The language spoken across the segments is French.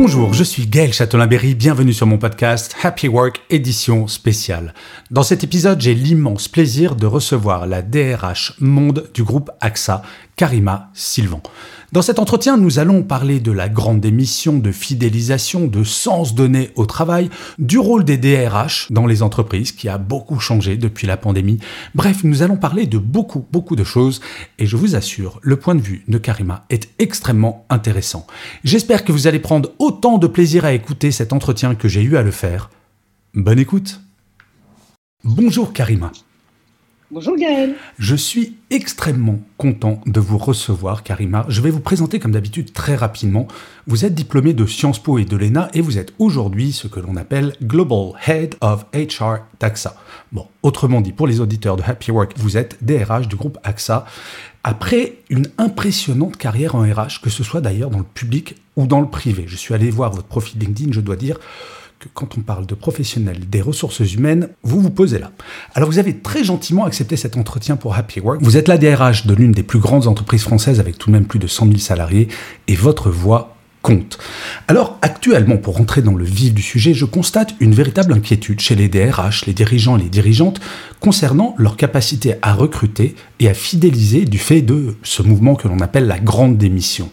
Bonjour, je suis Gaël Châtelain-Berry, bienvenue sur mon podcast Happy Work édition spéciale. Dans cet épisode, j'ai l'immense plaisir de recevoir la DRH monde du groupe AXA, Karima Sylvan. Dans cet entretien, nous allons parler de la grande démission, de fidélisation, de sens donné au travail, du rôle des DRH dans les entreprises qui a beaucoup changé depuis la pandémie. Bref, nous allons parler de beaucoup, beaucoup de choses et je vous assure, le point de vue de Karima est extrêmement intéressant. J'espère que vous allez prendre autant de plaisir à écouter cet entretien que j'ai eu à le faire. Bonne écoute. Bonjour Karima. Bonjour Gaël. Je suis extrêmement content de vous recevoir, Karima. Je vais vous présenter comme d'habitude très rapidement. Vous êtes diplômé de Sciences Po et de l'ENA et vous êtes aujourd'hui ce que l'on appelle Global Head of HR d'AXA. Bon, autrement dit, pour les auditeurs de Happy Work, vous êtes DRH du groupe AXA. Après une impressionnante carrière en RH, que ce soit d'ailleurs dans le public ou dans le privé. Je suis allé voir votre profil LinkedIn, je dois dire que quand on parle de professionnels des ressources humaines, vous vous posez là. Alors vous avez très gentiment accepté cet entretien pour Happy Work. Vous êtes la DRH de l'une des plus grandes entreprises françaises avec tout de même plus de 100 000 salariés et votre voix Alors actuellement, pour rentrer dans le vif du sujet, je constate une véritable inquiétude chez les DRH, les dirigeants et les dirigeantes concernant leur capacité à recruter et à fidéliser du fait de ce mouvement que l'on appelle la grande démission.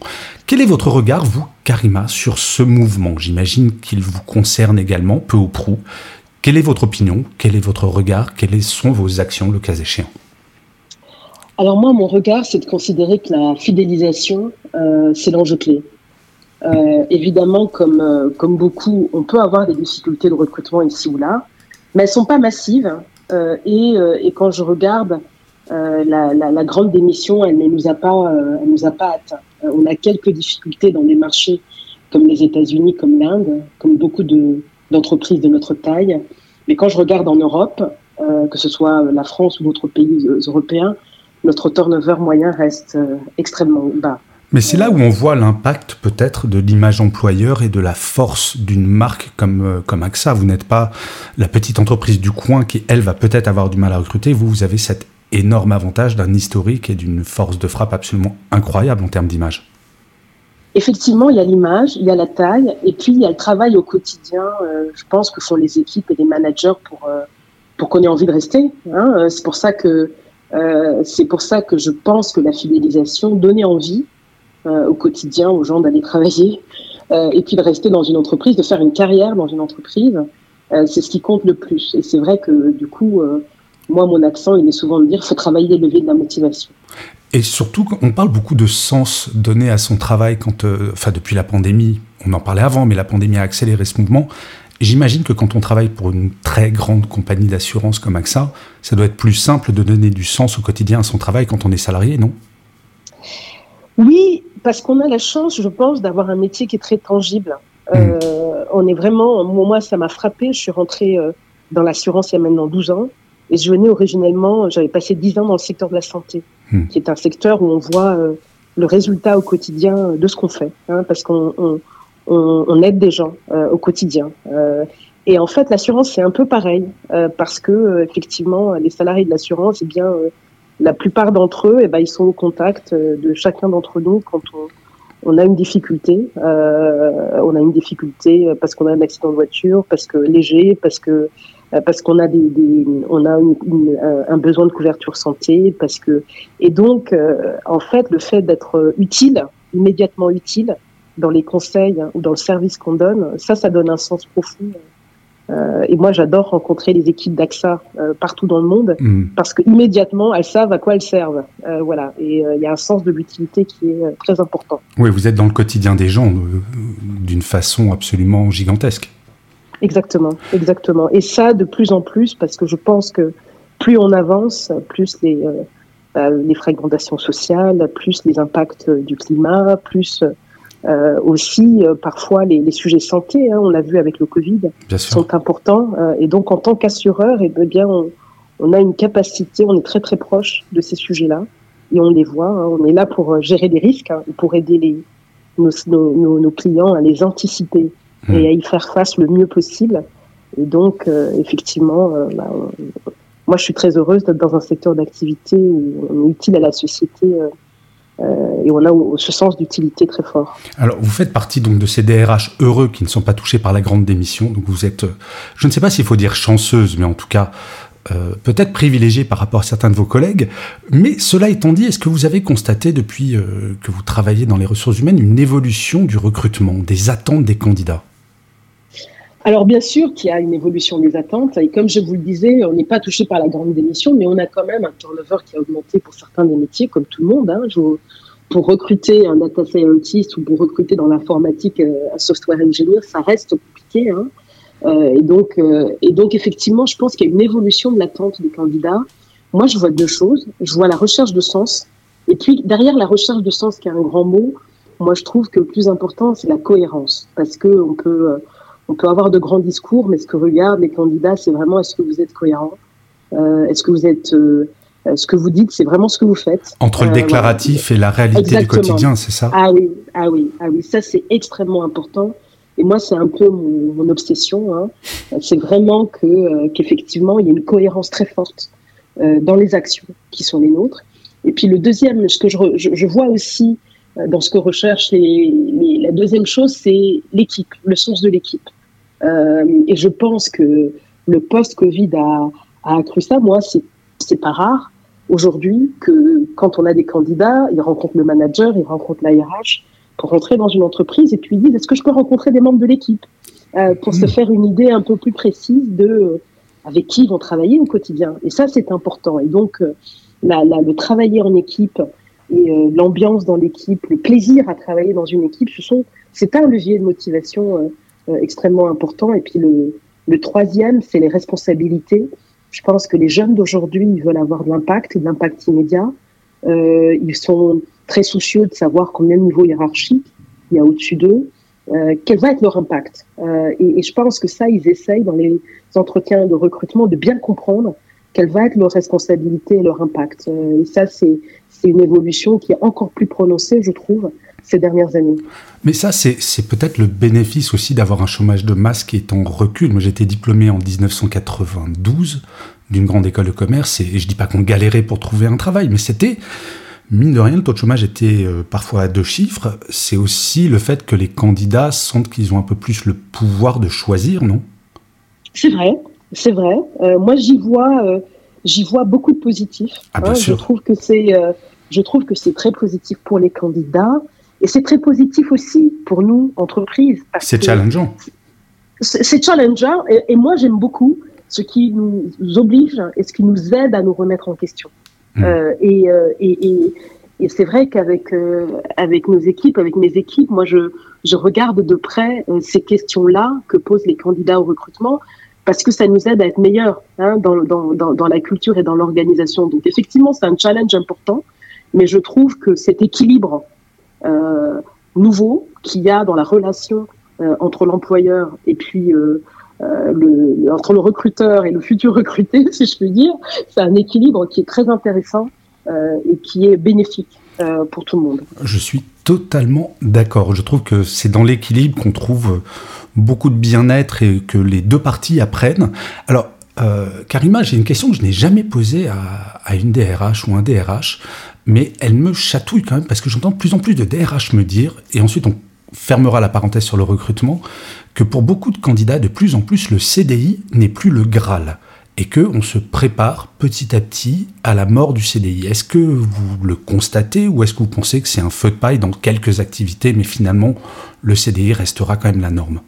Quel est votre regard, vous, Karima, sur ce mouvement? J'imagine qu'il vous concerne également, peu ou prou. Quelle est votre opinion? Quel est votre regard? Quelles sont vos actions, le cas échéant? Alors moi, mon regard, c'est de considérer que la fidélisation, euh, c'est l'enjeu clé. Euh, évidemment, comme, euh, comme beaucoup, on peut avoir des difficultés de recrutement ici ou là, mais elles sont pas massives. Euh, et, euh, et, quand je regarde euh, la, la, la, grande démission, elle ne nous a pas, elle nous a pas atteint. on a quelques difficultés dans des marchés comme les États-Unis, comme l'Inde, comme beaucoup de, d'entreprises de notre taille. Mais quand je regarde en Europe, que ce soit la France ou d'autres pays européens, notre turnover moyen reste extrêmement bas. Mais c'est là où on voit l'impact peut-être de l'image employeur et de la force d'une marque comme, euh, comme AXA. Vous n'êtes pas la petite entreprise du coin qui, elle, va peut-être avoir du mal à recruter. Vous, vous avez cet énorme avantage d'un historique et d'une force de frappe absolument incroyable en termes d'image. Effectivement, il y a l'image, il y a la taille, et puis il y a le travail au quotidien. Euh, je pense que font les équipes et les managers pour, euh, pour qu'on ait envie de rester. Hein. C'est pour ça que c'est pour ça que je pense que la fidélisation, donner envie, au quotidien aux gens d'aller travailler euh, et puis de rester dans une entreprise, de faire une carrière dans une entreprise. Euh, c'est ce qui compte le plus. Et c'est vrai que du coup, moi, mon accent, il est souvent de dire faut travailler et lever de la motivation. Et surtout, on parle beaucoup de sens donné à son travail quand, enfin, depuis la pandémie, on en parlait avant, mais la pandémie a accéléré ce mouvement. J'imagine que quand on travaille pour une très grande compagnie d'assurance comme AXA, ça doit être plus simple de donner du sens au quotidien à son travail quand on est salarié, non? Oui, parce qu'on a la chance, je pense, d'avoir un métier qui est très tangible. Euh, mm. on est vraiment, moi, ça m'a frappé. Je suis rentrée euh, dans l'assurance il y a maintenant 12 ans. Et je venais originellement, j'avais passé 10 ans dans le secteur de la santé, mm. qui est un secteur où on voit euh, le résultat au quotidien de ce qu'on fait, hein, parce qu'on on, on, aide des gens euh, au quotidien. Euh, et en fait, l'assurance, c'est un peu pareil, euh, parce que effectivement, les salariés de l'assurance, eh bien, la plupart d'entre eux, eh ben, ils sont au contact euh, de chacun d'entre nous quand on, on, a une difficulté. Euh, on a une difficulté parce qu'on a un accident de voiture, parce que léger, parce que euh, parce qu'on a des, on a un besoin de couverture santé, parce que et donc euh, en fait le fait d'être utile, immédiatement utile dans les conseils ou dans le service qu'on donne, ça, ça donne un sens profond euh, et moi, j'adore rencontrer les équipes d'AXA euh, partout dans le monde mm. parce que immédiatement, elles savent à quoi elles servent. Euh, voilà. Et il y a un sens de l'utilité qui est très important. Oui, vous êtes dans le quotidien des gens d'une façon absolument gigantesque. Exactement, exactement. Et ça, de plus en plus, parce que je pense que plus on avance, plus les les fragmentations sociales, plus les impacts du climat, plus aussi parfois les, sujets santé, hein, on l'a vu avec le Covid, sont importants. et donc en tant qu'assureur, et eh bien, on, on, a une capacité, on est très très proche de ces sujets-là et on les voit. Hein. on est là pour gérer les risques, hein, pour aider les, nos, nos, nos, clients à les anticiper et hmm. à y faire face le mieux possible. Et donc, euh, effectivement, euh, bah, moi, je suis très heureuse d'être dans un secteur d'activité où on est utile à la société. Euh, et on a ce sens d'utilité très fort. Alors, vous faites partie donc de ces DRH heureux qui ne sont pas touchés par la grande démission. Donc, vous êtes, je ne sais pas s'il faut dire chanceuse, mais en tout cas, euh, peut-être privilégié par rapport à certains de vos collègues. Mais cela étant dit, est-ce que vous avez constaté depuis euh, que vous travaillez dans les ressources humaines une évolution du recrutement, des attentes des candidats? Alors bien sûr qu'il y a une évolution des attentes et comme je vous le disais, on n'est pas touché par la grande démission, mais on a quand même un turnover qui a augmenté pour certains des métiers, comme tout le monde. Hein. pour recruter un data scientist ou pour recruter dans l'informatique euh, un software engineer, ça reste compliqué. Hein. Euh, et, donc, euh, et donc, effectivement, je pense qu'il y a une évolution de l'attente des candidats. Moi, je vois deux choses. Je vois la recherche de sens. Et puis, derrière la recherche de sens, qui est un grand mot, moi, je trouve que le plus important, c'est la cohérence. Parce que on peut, on peut avoir de grands discours, mais ce que regardent les candidats, c'est vraiment est-ce que vous êtes cohérent euh, Est-ce que vous êtes. Euh, ce que vous dites, c'est vraiment ce que vous faites. Entre le déclaratif et la réalité du quotidien, c'est ça? Ah oui, ah oui, ah oui, ça c'est extrêmement important. Et moi, c'est un peu mon, mon obsession. Hein. C'est vraiment que euh, qu'effectivement, il y a une cohérence très forte euh, dans les actions qui sont les nôtres. Et puis le deuxième, ce que je, je, je vois aussi euh, dans ce que recherche les, les, la deuxième chose, c'est l'équipe, le sens de l'équipe. Euh, et je pense que le post-Covid a, a accru ça. Moi, c'est pas rare aujourd'hui que quand on a des candidats, ils rencontrent le manager, ils rencontrent la RH, pour rentrer dans une entreprise et puis ils disent est-ce que je peux rencontrer des membres de l'équipe? Euh, pour se hmm. faire une idée un peu plus précise de euh, avec qui ils vont travailler au quotidien. Et ça, c'est important. Et donc, euh, la, la, le travailler en équipe et l'ambiance dans l'équipe, le plaisir à travailler dans une équipe, ce sont, c'est un levier de motivation extrêmement important. Et puis le, le troisième, c'est les responsabilités. Je pense que les jeunes d'aujourd'hui, ils veulent avoir de l'impact de l'impact immédiat. ils sont très soucieux de savoir combien de niveaux hiérarchiques il y a au-dessus d'eux, euh, quel va être leur impact. Euh, et, et, je pense que ça, ils essayent dans les entretiens de recrutement de bien comprendre quelle va être leur responsabilité et leur impact. Euh, et ça, c'est une évolution qui est encore plus prononcée, je trouve, ces dernières années. Mais ça, c'est peut-être le bénéfice aussi d'avoir un chômage de masse qui est en recul. Moi, j'étais diplômé en 1992 d'une grande école de commerce et je dis pas qu'on galérait pour trouver un travail, mais c'était mine de rien, le taux de chômage était euh, parfois à deux chiffres. C'est aussi le fait que les candidats sentent qu'ils ont un peu plus le pouvoir de choisir, non? C'est vrai, c'est vrai. Euh, moi, j'y vois, euh, j'y vois beaucoup de positifs. Ah, bien hein. sûr. Je trouve que c'est, je trouve que c'est très positif pour les candidats et c'est très positif aussi pour nous, entreprises. C'est challengeant. C'est challengeant et, et moi, j'aime beaucoup ce qui nous oblige et ce qui nous aide à nous remettre en question. Mm. Euh, et, euh, et, et, et c'est vrai qu'avec euh, avec nos équipes, avec mes équipes, moi je, je regarde de près ces questions-là que posent les candidats au recrutement parce que ça nous aide à être meilleurs hein, dans, dans, dans, dans, la culture et dans l'organisation. Donc effectivement, c'est un challenge important, mais je trouve que cet équilibre nouveau qu'il y a dans la relation euh, entre l'employeur et puis euh, euh, entre le recruteur et le futur recruté, si je puis dire, c'est un équilibre qui est très intéressant euh, et qui est bénéfique euh, pour tout le monde. Je suis totalement d'accord. Je trouve que c'est dans l'équilibre qu'on trouve beaucoup de bien-être et que les deux parties apprennent. Alors, euh, Karima, j'ai une question que je n'ai jamais posée à, une DRH ou un DRH, mais elle me chatouille quand même parce que j'entends de plus en plus de DRH me dire, et ensuite on fermera la parenthèse sur le recrutement, que pour beaucoup de candidats, de plus en plus, le CDI n'est plus le Graal et que on se prépare petit à petit à la mort du CDI. Est-ce que vous le constatez ou est-ce que vous pensez que c'est un feu de paille dans quelques activités, mais finalement le CDI restera quand même la norme?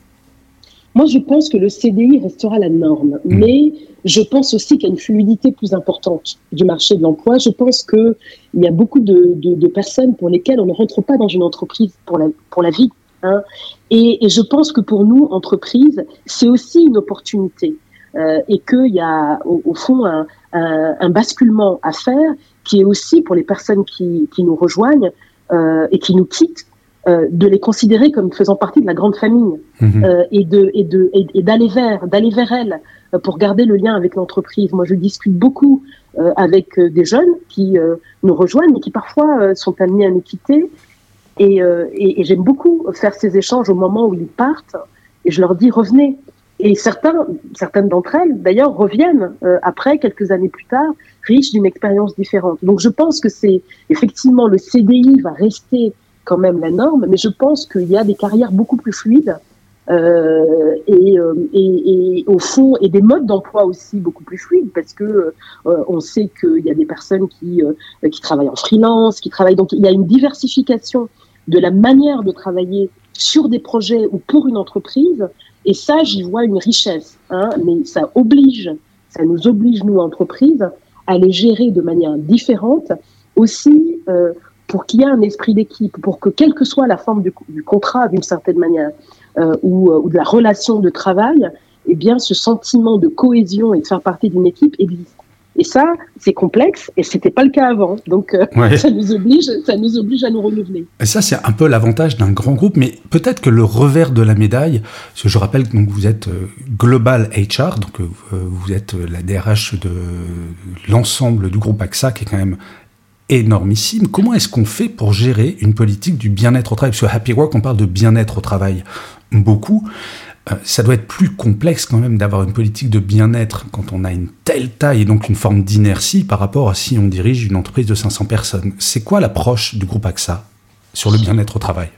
Moi, je pense que le CDI restera la norme, mmh. mais je pense aussi qu'il y a une fluidité plus importante du marché de l'emploi. Je pense qu'il y a beaucoup de, de, de, personnes pour lesquelles on ne rentre pas dans une entreprise pour la, pour la vie. Hein. Et, et, je pense que pour nous, entreprises, c'est aussi une opportunité. Euh, et qu'il y a au, au fond un, un, un, basculement à faire qui est aussi pour les personnes qui, qui nous rejoignent et qui nous quittent, de les considérer comme faisant partie de la grande famille mhm. et de et de et, d'aller vers d'aller vers elles pour garder le lien avec l'entreprise. Moi, je discute beaucoup avec des jeunes qui nous rejoignent et qui parfois sont amenés à nous quitter et, euh, et, et j'aime beaucoup faire ces échanges au moment où ils partent. Et je leur dis revenez. Et certains, certaines d'entre elles, d'ailleurs, reviennent euh, après, quelques années plus tard, riches d'une expérience différente. Donc je pense que c'est effectivement le CDI va rester quand même la norme, mais je pense qu'il y a des carrières beaucoup plus fluides euh, et, euh, et, et, au fond et des modes d'emploi aussi beaucoup plus fluides parce que euh, on sait qu'il y a des personnes qui qui travaillent en freelance, qui travaillent donc il y a une diversification de la manière de travailler sur des projets ou pour une entreprise. Et ça, j'y vois une richesse. Hein, mais ça oblige, ça nous oblige, nous, entreprises, à les gérer de manière différente. Aussi, euh, pour qu'il y ait un esprit d'équipe, pour que, quelle que soit la forme du, contrat, d'une certaine manière, euh, ou, euh, ou, de la relation de travail, eh bien, ce sentiment de cohésion et de faire partie d'une équipe existe. Et ça, c'est complexe et c'était pas le cas avant. Donc euh, ça nous oblige, ça nous oblige à nous renouveler. Et ça, c'est un peu l'avantage d'un grand groupe, mais peut-être que le revers de la médaille, parce que je rappelle que donc, vous êtes Global HR, donc euh, vous êtes la DRH de l'ensemble du groupe AXA, qui est quand même énormissime. Comment est-ce qu'on fait pour gérer une politique du bien-être au travail? Parce que Happy Work, on parle de bien-être au travail beaucoup. Euh, ça doit être plus complexe quand même d'avoir une politique de bien-être quand on a une telle taille et donc une forme d'inertie par rapport à si on dirige une entreprise de 500 personnes. C'est quoi l'approche du groupe AXA sur le bien-être au travail?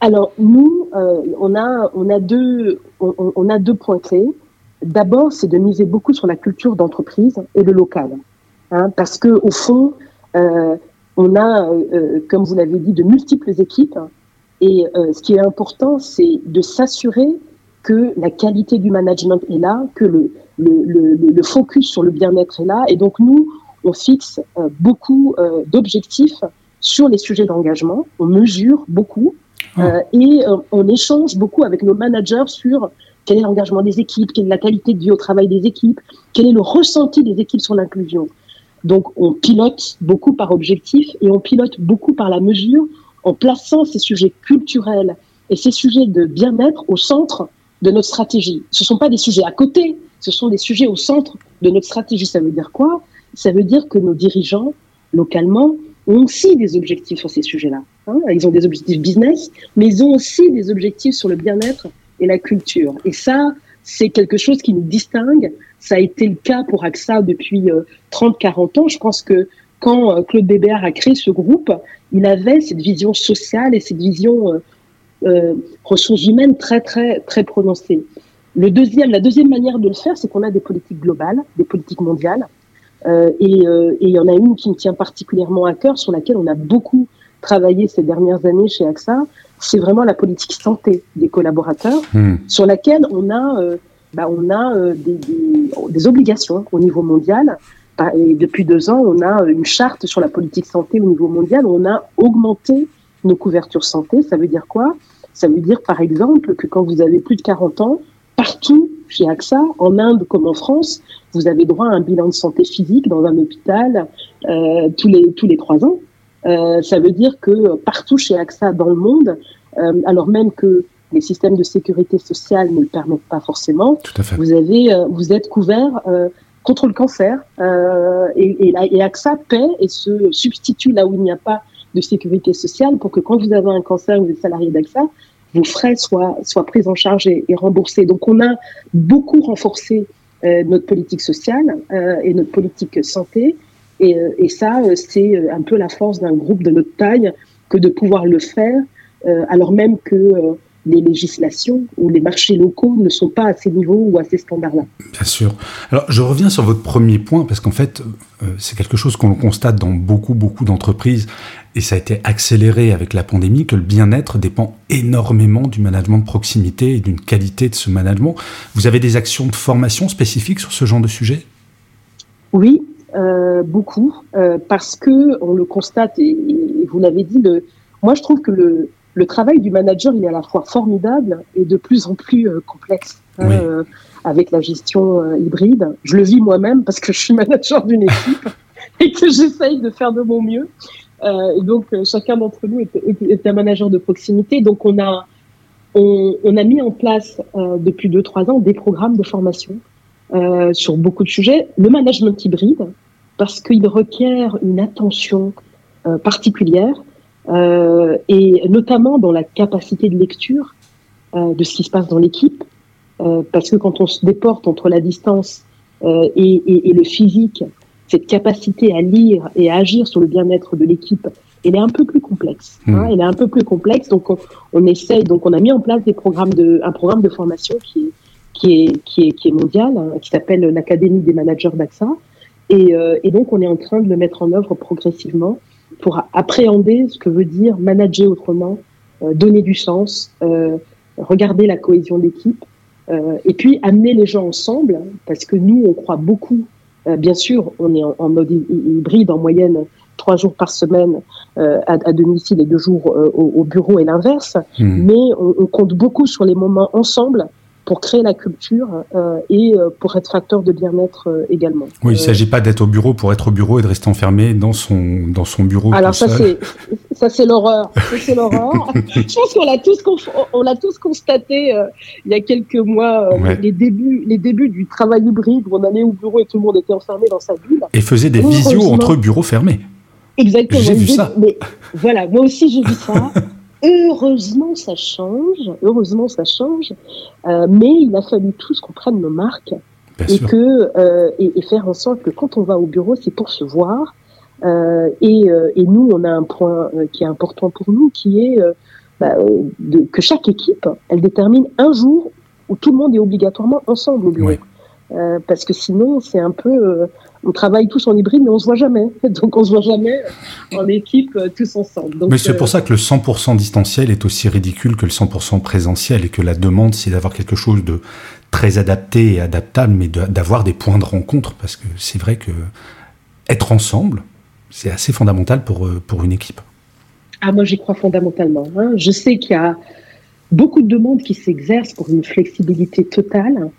Alors nous, euh, on, a, on, a deux, on, a deux points clés. D'abord, c'est de miser beaucoup sur la culture d'entreprise et le local. Hein, parce que au fond, on a, comme vous l'avez dit, de multiples équipes. Et ce qui est important, c'est de s'assurer que la qualité du management est là, que le, le, le, le focus sur le bien-être est là. Et donc nous, on fixe euh, beaucoup euh, d'objectifs sur les sujets d'engagement, on mesure beaucoup ah. euh, et on échange beaucoup avec nos managers sur quel est l'engagement des équipes, quelle est la qualité de vie au travail des équipes, quel est le ressenti des équipes sur l'inclusion. Donc on pilote beaucoup par objectif et on pilote beaucoup par la mesure en plaçant ces sujets culturels et ces sujets de bien-être au centre de notre stratégie. Ce ne sont pas des sujets à côté, ce sont des sujets au centre de notre stratégie. Ça veut dire quoi? Ça veut dire que nos dirigeants, localement, ont aussi des objectifs sur ces sujets-là. Hein. ils ont des objectifs business, mais ils ont aussi des objectifs sur le bien-être et la culture. Et ça, c'est quelque chose qui nous distingue. Ça a été le cas pour AXA depuis 30-40 euh, ans. Je pense que quand euh, Claude Bébert a créé ce groupe, il avait cette vision sociale et cette vision euh, ressources humaines très très très prononcées. Le deuxième, la deuxième manière de le faire, c'est qu'on a des politiques globales, des politiques mondiales, euh, et, euh, et il y en a une qui me tient particulièrement à cœur, sur laquelle on a beaucoup travaillé ces dernières années chez AXA. C'est vraiment la politique santé des collaborateurs, hmm. sur laquelle on a bah, on a euh, des, obligations au niveau mondial. Et depuis deux ans, on a une charte sur la politique santé au niveau mondial. On a augmenté nos couvertures santé. Ça veut dire quoi? Ça veut dire, par exemple, que quand vous avez plus de 40 ans, partout chez AXA, en Inde comme en France, vous avez droit à un bilan de santé physique dans un hôpital euh, tous les trois ans. Euh, ça veut dire que partout chez AXA dans le monde, euh, alors même que les systèmes de sécurité sociale ne le permettent pas forcément, vous avez euh, vous êtes couvert euh, contre le cancer euh, et, AXA paie et se substitue là où il n'y a pas de sécurité sociale pour que quand vous avez un cancer, vous êtes salarié d'AXA, vos frais soient, soient pris en charge et, remboursés. Donc on a beaucoup renforcé euh, notre politique sociale euh, et notre politique santé. Et, et ça, c'est un peu la force d'un groupe de notre taille que de pouvoir le faire, alors même que les législations ou les marchés locaux ne sont pas à ces niveaux ou à ces standards-là. Bien sûr. Alors, je reviens sur votre premier point, parce qu'en fait, euh, c'est quelque chose qu'on constate dans beaucoup, beaucoup d'entreprises, et ça a été accéléré avec la pandémie, que le bien-être dépend énormément du management de proximité et d'une qualité de ce management. Vous avez des actions de formation spécifiques sur ce genre de sujet? Oui, euh, beaucoup, euh, parce que on le constate, et, et vous l'avez dit, le, moi je trouve que le, le travail du manager, il est à la fois formidable et de plus en plus euh, complexe hein, euh, avec la gestion euh, hybride. Je le vis moi-même parce que je suis manager d'une équipe. et que j'essaye de faire de mon mieux. Euh, donc, chacun d'entre nous est, est, un manager de proximité. Donc, on a, on, on a mis en place euh, depuis deux, trois ans des programmes de formation euh, sur beaucoup de sujets. Le management hybride, parce qu'il requiert une attention particulière, euh, et notamment dans la capacité de lecture de ce qui se passe dans l'équipe, parce que quand on se déporte entre la distance et, et, et le physique, cette capacité à lire et à agir sur le bien-être de l'équipe, elle est un peu plus complexe. Hein, hmm. elle est un peu plus complexe, donc on, on, essaye, donc on a mis en place des programmes de, un programme de formation qui est, qui est, qui est, qui est mondial, hein, qui s'appelle l'Académie des managers d'AXA, et, euh, et, donc on est en train de le mettre en œuvre progressivement pour appréhender ce que veut dire manager autrement, euh, donner du sens, euh, regarder la cohésion d'équipe, euh, et puis amener les gens ensemble, parce que nous, on croit beaucoup euh, bien sûr, on est en, mode hybride en moyenne trois jours par semaine euh, à, à, domicile et deux jours euh, au, bureau et l'inverse. Hmm. Mais on, on, compte beaucoup sur les moments ensemble pour créer la culture euh, et euh, pour être facteur de bien-être euh, également. Oui, il ne s'agit pas d'être au bureau pour être au bureau et de rester enfermé dans son, dans son bureau. Alors ça c'est ça c'est l'horreur. c'est l'horreur. Je pense qu'on l'a tous on l'a tous constaté il y a quelques mois les débuts les débuts du travail hybride où on allait au bureau et tout le monde était enfermé dans sa bulle. Et faisait des visios entre bureaux fermés. Exactement. J'ai vu ça. Mais voilà, moi aussi j'ai vu ça. Heureusement, ça change. Heureusement, ça change. Euh, mais il a fallu tous qu'on prenne nos marques et que euh, et, et, faire en sorte que quand on va au bureau, c'est pour se voir. Euh, et, euh, et, nous, on a un point euh, qui est important pour nous, qui est euh, bah, de, que chaque équipe, elle détermine un jour où tout le monde est obligatoirement ensemble au bureau. Oui. parce que sinon, c'est un peu on travaille tous en hybride, mais on se voit jamais. Donc on se voit jamais en équipe euh, tous ensemble. Donc, mais c'est pour euh, ça que le 100% distanciel est aussi ridicule que le 100% présentiel et que la demande, c'est d'avoir quelque chose de très adapté et adaptable, mais d'avoir des points de rencontre, parce que c'est vrai que être ensemble, c'est assez fondamental pour, euh, pour une équipe. Ah, moi j'y crois fondamentalement. Hein. Je sais qu'il y a beaucoup de demandes qui s'exercent pour une flexibilité totale.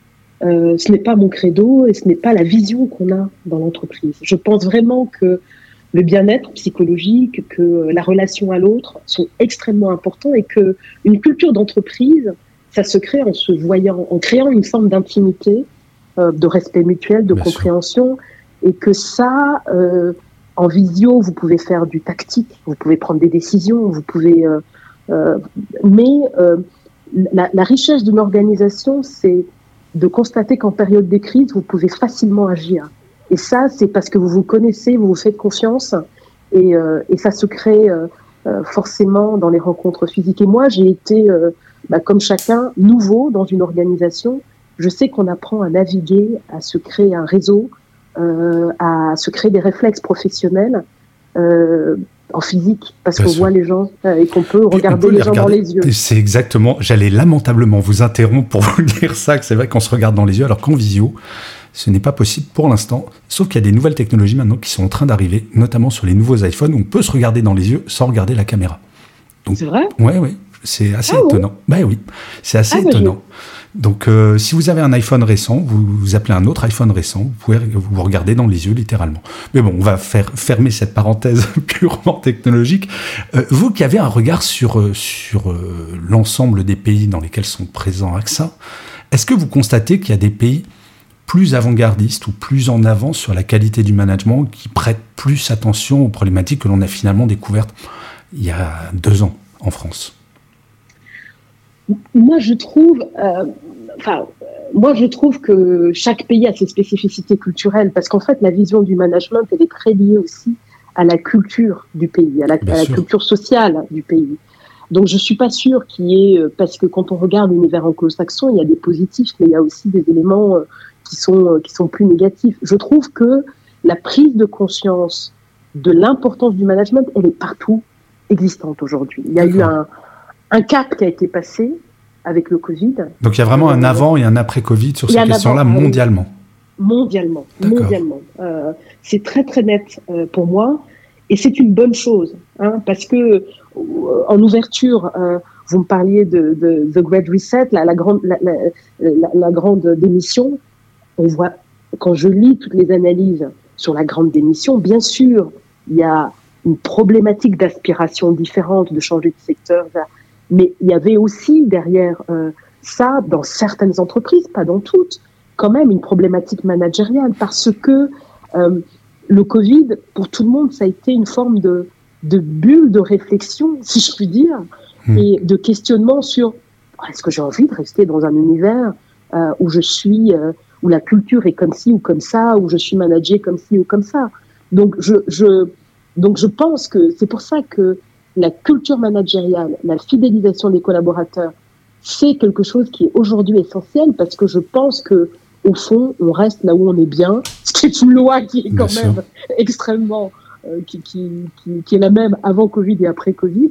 Euh, ce n'est pas mon credo et ce n'est pas la vision qu'on a dans l'entreprise. Je pense vraiment que le bien-être psychologique, que la relation à l'autre sont extrêmement importants et que une culture d'entreprise, ça se crée en se voyant, en créant une forme d'intimité, euh, de respect mutuel, de bien compréhension, sûr. et que ça, euh, en visio, vous pouvez faire du tactique, vous pouvez prendre des décisions, vous pouvez, euh, mais la, la richesse d'une organisation, c'est de constater qu'en période de crise, vous pouvez facilement agir. Et ça, c'est parce que vous vous connaissez, vous vous faites confiance, et, euh, et ça se crée euh, euh, forcément dans les rencontres physiques. Et moi, j'ai été, euh, bah, comme chacun, nouveau dans une organisation. Je sais qu'on apprend à naviguer, à se créer un réseau, à se créer des réflexes professionnels en physique, parce qu'on voit les gens euh, et qu'on peut regarder peut les, les, gens dans les yeux. C'est exactement, j'allais lamentablement vous interrompre pour vous dire ça, que c'est vrai qu'on se regarde dans les yeux, alors qu'en visio, ce n'est pas possible pour l'instant, sauf qu'il y a des nouvelles technologies maintenant qui sont en train d'arriver, notamment sur les nouveaux iPhones, où on peut se regarder dans les yeux sans regarder la caméra. C'est vrai? Oui, oui, c'est assez ah étonnant. Ouais. Bah oui, c'est assez ah, étonnant. Bah donc, euh, si vous avez un iPhone récent, vous, appelez un autre iPhone récent, vous pouvez vous regarder dans les yeux littéralement. Mais bon, on va fermer cette parenthèse purement technologique. Euh, vous qui avez un regard sur, euh, sur l'ensemble des pays dans lesquels sont présents AXA, est-ce que vous constatez qu'il y a des pays plus avant-gardistes ou plus en avant sur la qualité du management qui prêtent plus attention aux problématiques que l'on a finalement découvertes il y a deux ans en France? Moi, je trouve, enfin, moi, je trouve que chaque pays a ses spécificités culturelles, parce qu'en fait, la vision du management, elle est très liée aussi à la culture du pays, à la, à la culture sociale du pays. Donc, je suis pas sûre qu'il y ait, euh, parce que quand on regarde l'univers anglo-saxon, il y a des positifs, mais il y a aussi des éléments euh, qui sont qui sont plus négatifs. Je trouve que la prise de conscience de l'importance du management, elle est partout existante aujourd'hui. Il y a eu un, un cap qui a été passé avec le Covid. Donc il y a vraiment un avant et un après Covid sur ces questions-là mondialement. Mondialement, mondialement. Euh, c'est très très net euh, pour moi et c'est une bonne chose hein, parce que euh, en ouverture, euh, vous me parliez de, de The Great Reset, la, la grande la, la, la, grande démission. On voit quand je lis toutes les analyses sur la grande démission. Bien sûr, il y a une problématique d'aspiration différente, de changer de secteur, mais il y avait aussi derrière euh, ça, dans certaines entreprises, pas dans toutes, quand même une problématique managériale parce que euh, le Covid, pour tout le monde, ça a été une forme de, de bulle de réflexion, si je puis dire, hmm. et de questionnement sur est-ce que j'ai envie de rester dans un univers euh, où je suis, euh, où la culture est comme ci ou comme ça, où je suis managé comme ci ou comme ça. Donc je, je, donc je pense que c'est pour ça que la culture managériale, la fidélisation des collaborateurs, c'est quelque chose qui est aujourd'hui essentiel parce que je pense que au fond, on reste là où on est bien, ce qui est une loi qui est quand même extrêmement, euh, qui, qui, qui, qui, est la même avant Covid et après Covid.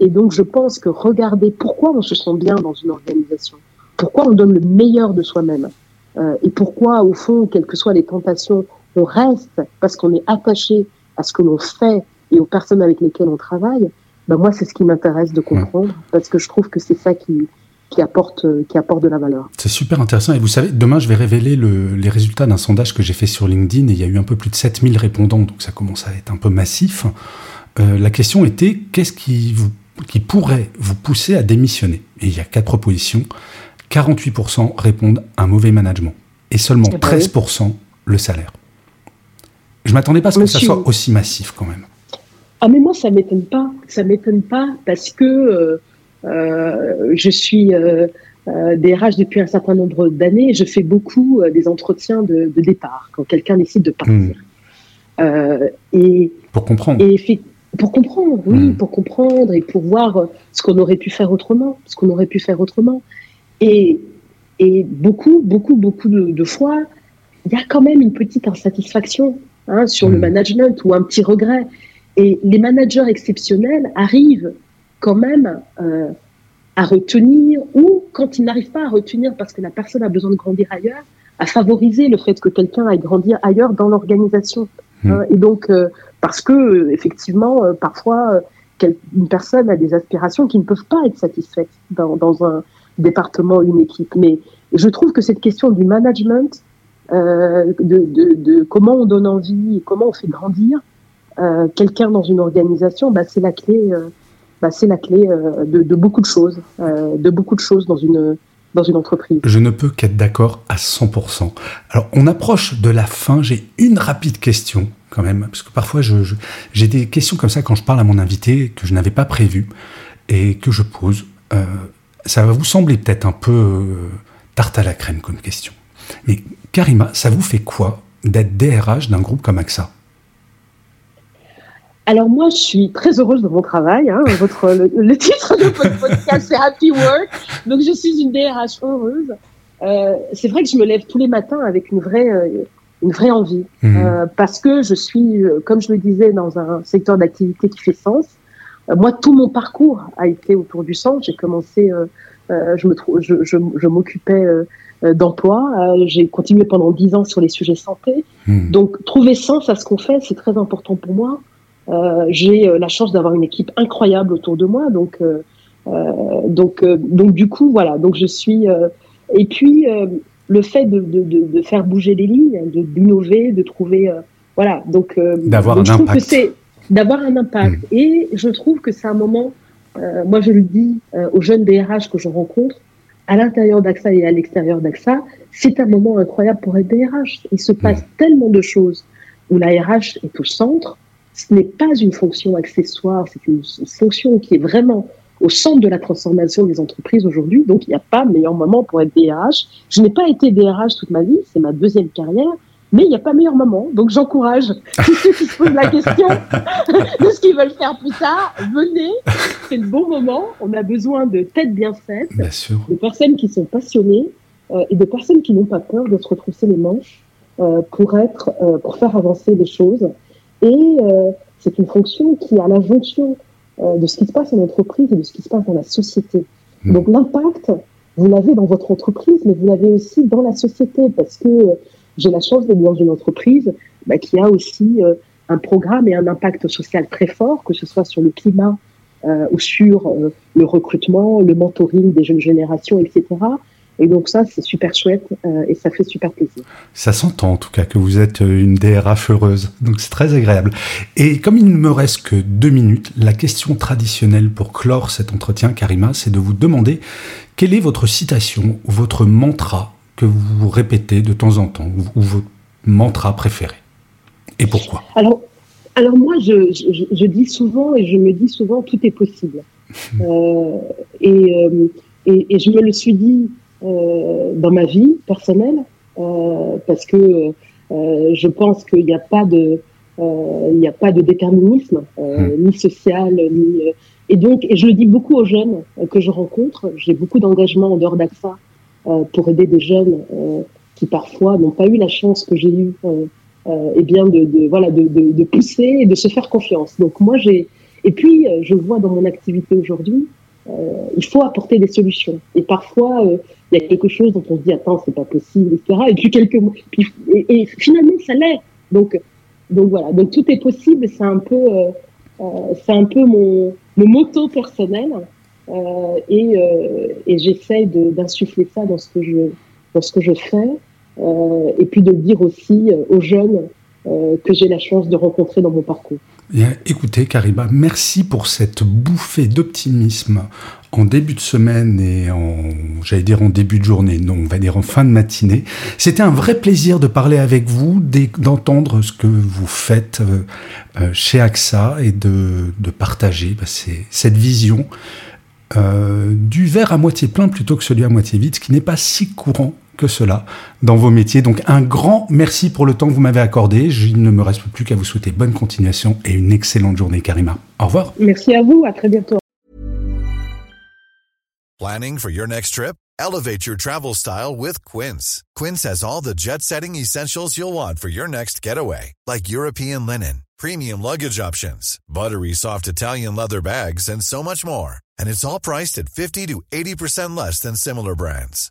Et donc, je pense que regarder pourquoi on se sent bien dans une organisation, pourquoi on donne le meilleur de soi-même, euh, et pourquoi, au fond, quelles que soient les tentations, on reste parce qu'on est attaché à ce que l'on fait et aux personnes avec lesquelles on travaille. Ben moi, c'est ce qui m'intéresse de comprendre, parce que je trouve que c'est ça qui, qui apporte, qui apporte de la valeur. C'est super intéressant. Et vous savez, demain, je vais révéler les résultats d'un sondage que j'ai fait sur LinkedIn et il y a eu un peu plus de 7000 répondants, donc ça commence à être un peu massif. Euh, la question était qu'est-ce qui, vous, qui pourrait vous pousser à démissionner? Et il y a quatre propositions. 48% répondent un mauvais management et seulement 13% eh ben le salaire. Je m'attendais pas à ce que ça soit aussi massif quand même. Ah mais moi ça m'étonne pas, ça m'étonne pas parce que euh, euh, je suis euh, euh DRH depuis un certain nombre d'années. Je fais beaucoup euh, des entretiens de, de départ quand quelqu'un décide de partir. Hmm. Et pour comprendre. Et pour comprendre, oui, hmm. pour comprendre et pour voir ce qu'on aurait pu faire autrement, ce qu'on aurait pu faire autrement. Et, et beaucoup, beaucoup, beaucoup de, de fois, il y a quand même une petite insatisfaction hein, sur le hmm. management ou un petit regret. Et les managers exceptionnels arrivent quand même euh, à retenir ou quand ils n'arrivent pas à retenir parce que la personne a besoin de grandir ailleurs, à favoriser le fait que quelqu'un aille grandir ailleurs dans l'organisation. Hmm. Hein, et donc, euh, parce que euh, effectivement, parfois, une personne a des aspirations qui ne peuvent pas être satisfaites dans, dans un département, une équipe. Mais je trouve que cette question du management, de, de, de, comment on donne envie, comment on fait grandir quelqu'un dans une organisation, bah, c'est la clé bah, c'est la clé euh, de, beaucoup de choses, euh, de beaucoup de choses dans une dans une entreprise. Je ne peux qu'être d'accord à 100%. Alors, on approche de la fin. J'ai une rapide question quand même, parce que parfois j'ai des questions comme ça quand je parle à mon invité que je n'avais pas prévues et que je pose. Euh, ça va vous sembler peut-être un peu tarte à la crème comme question. Mais Karima, ça vous fait quoi d'être DRH d'un groupe comme AXA alors moi, je suis très heureuse de mon travail. Hein. Votre, le, titre de votre podcast, c'est Happy Work. Donc je suis une DRH heureuse. Euh, c'est vrai que je me lève tous les matins avec une vraie, euh, une vraie envie, mmh. euh, parce que je suis, euh, comme je le disais, dans un secteur d'activité qui fait sens. Euh, moi, tout mon parcours a été autour du sens. J'ai commencé, je me je, je, je m'occupais d'emploi. j'ai continué pendant dix ans sur les sujets santé. Mmh. Donc trouver sens à ce qu'on fait, c'est très important pour moi. Euh, j'ai euh, la chance d'avoir une équipe incroyable autour de moi, donc euh, donc donc du coup voilà, donc je suis et puis le fait de, de, de, de, faire bouger les lignes, de d'innover, de trouver voilà donc d'avoir un, impact. d'avoir un impact et je trouve que c'est un moment moi je le dis aux jeunes DRH que je rencontre à l'intérieur d'AXA et à l'extérieur d'AXA, c'est un moment incroyable pour être DRH. Il se passe tellement de choses où la RH est au centre, ce n'est pas une fonction accessoire, c'est une fonction qui est vraiment au centre de la transformation des entreprises aujourd'hui. Donc, il n'y a pas meilleur moment pour être DRH. Je n'ai pas été DRH toute ma vie, c'est ma deuxième carrière, mais il n'y a pas meilleur moment. Donc, j'encourage tous ceux qui se posent la question de ce qu'ils veulent faire plus tard. Venez, c'est le bon moment. On a besoin de têtes bien faites, de personnes qui sont passionnées euh, et de personnes qui n'ont pas peur de se retrousser les manches euh, pour être, euh, pour faire avancer les choses. Et euh, c'est une fonction qui a la jonction euh, de ce qui se passe en entreprise et de ce qui se passe dans la société. Hmm. Donc l'impact, vous l'avez dans votre entreprise, mais vous l'avez aussi dans la société, parce que euh, j'ai la chance d'être dans une entreprise bah, qui a aussi un programme et un impact social très fort, que ce soit sur le climat euh, ou sur le recrutement, le mentoring des jeunes générations, etc. Et donc ça, c'est super chouette euh, et ça fait super plaisir. Ça s'entend en tout cas que vous êtes une DRH heureuse, donc c'est très agréable. Et comme il ne me reste que deux minutes, la question traditionnelle pour clore cet entretien, Karima, c'est de vous demander quelle est votre citation ou votre mantra que vous répétez de temps en temps, ou votre mantra préféré, et pourquoi? Alors, alors moi, je, je, dis souvent et je me dis souvent, tout est possible. euh, et, euh, et, et, je me le suis dit euh, dans ma vie personnelle, euh, parce que euh, je pense qu'il n'y a pas de, il n'y a pas de déterminisme, hmm. ni social, ni et donc, et je le dis beaucoup aux jeunes que je rencontre. J'ai beaucoup d'engagement en dehors d'AXA pour aider des jeunes qui parfois n'ont pas eu la chance que j'ai eue, euh, et bien de, de voilà de, de, de, pousser et de se faire confiance. Donc moi j'ai et puis je vois dans mon activité aujourd'hui euh, il faut apporter des solutions. Et parfois, euh, il y a quelque chose dont on se dit attends, c'est pas possible, etc. Et puis quelques mots, puis, et, finalement ça l'est. Donc, donc voilà, donc tout est possible. C'est un peu, euh, euh c'est un peu mon, mon moto personnel. Euh, et, et j'essaye d'insuffler ça dans ce que je, dans ce que je fais. et puis de le dire aussi aux jeunes que j'ai la chance de rencontrer dans mon parcours. Écoutez, Kariba, merci pour cette bouffée d'optimisme en début de semaine et en, j'allais dire en début de journée, non, on va dire en fin de matinée. C'était un vrai plaisir de parler avec vous, d'entendre ce que vous faites euh, euh, chez AXA et de, de partager bah, cette vision euh, du verre à moitié plein plutôt que celui à moitié vide, ce qui n'est pas si courant que cela dans vos métiers. Donc un grand merci pour le temps que vous m'avez accordé. Il ne me reste plus qu'à vous souhaiter bonne continuation et une excellente journée, Karima. Au revoir. Merci à vous. À très bientôt. Planning for your next trip? Elevate your travel style with Quince. Quince has all the jet-setting essentials you'll want for your next getaway, like European linen, premium luggage options, buttery soft Italian leather bags, and so much more. And it's all priced at 50 to 80% less than similar brands.